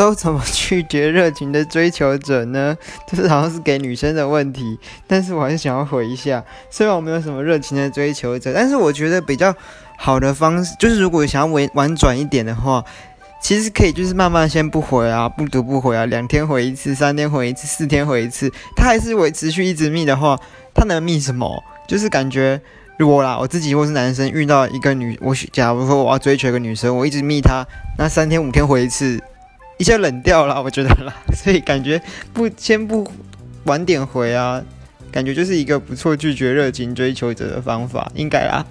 都怎么拒绝热情的追求者呢？就是好像是给女生的问题，但是我还是想要回一下。虽然我没有什么热情的追求者，但是我觉得比较好的方式，就是如果想要委婉转一点的话，其实可以就是慢慢先不回啊，不读不回啊，两天回一次，三天回一次，四天回一次，他还是维持续一直密的话，他能密什么？就是感觉。如果啦，我自己或是男生遇到一个女，我假如说我要追求一个女生，我一直密她，那三天五天回一次，一下冷掉了，我觉得啦，所以感觉不先不晚点回啊，感觉就是一个不错拒绝热情追求者的方法，应该啦。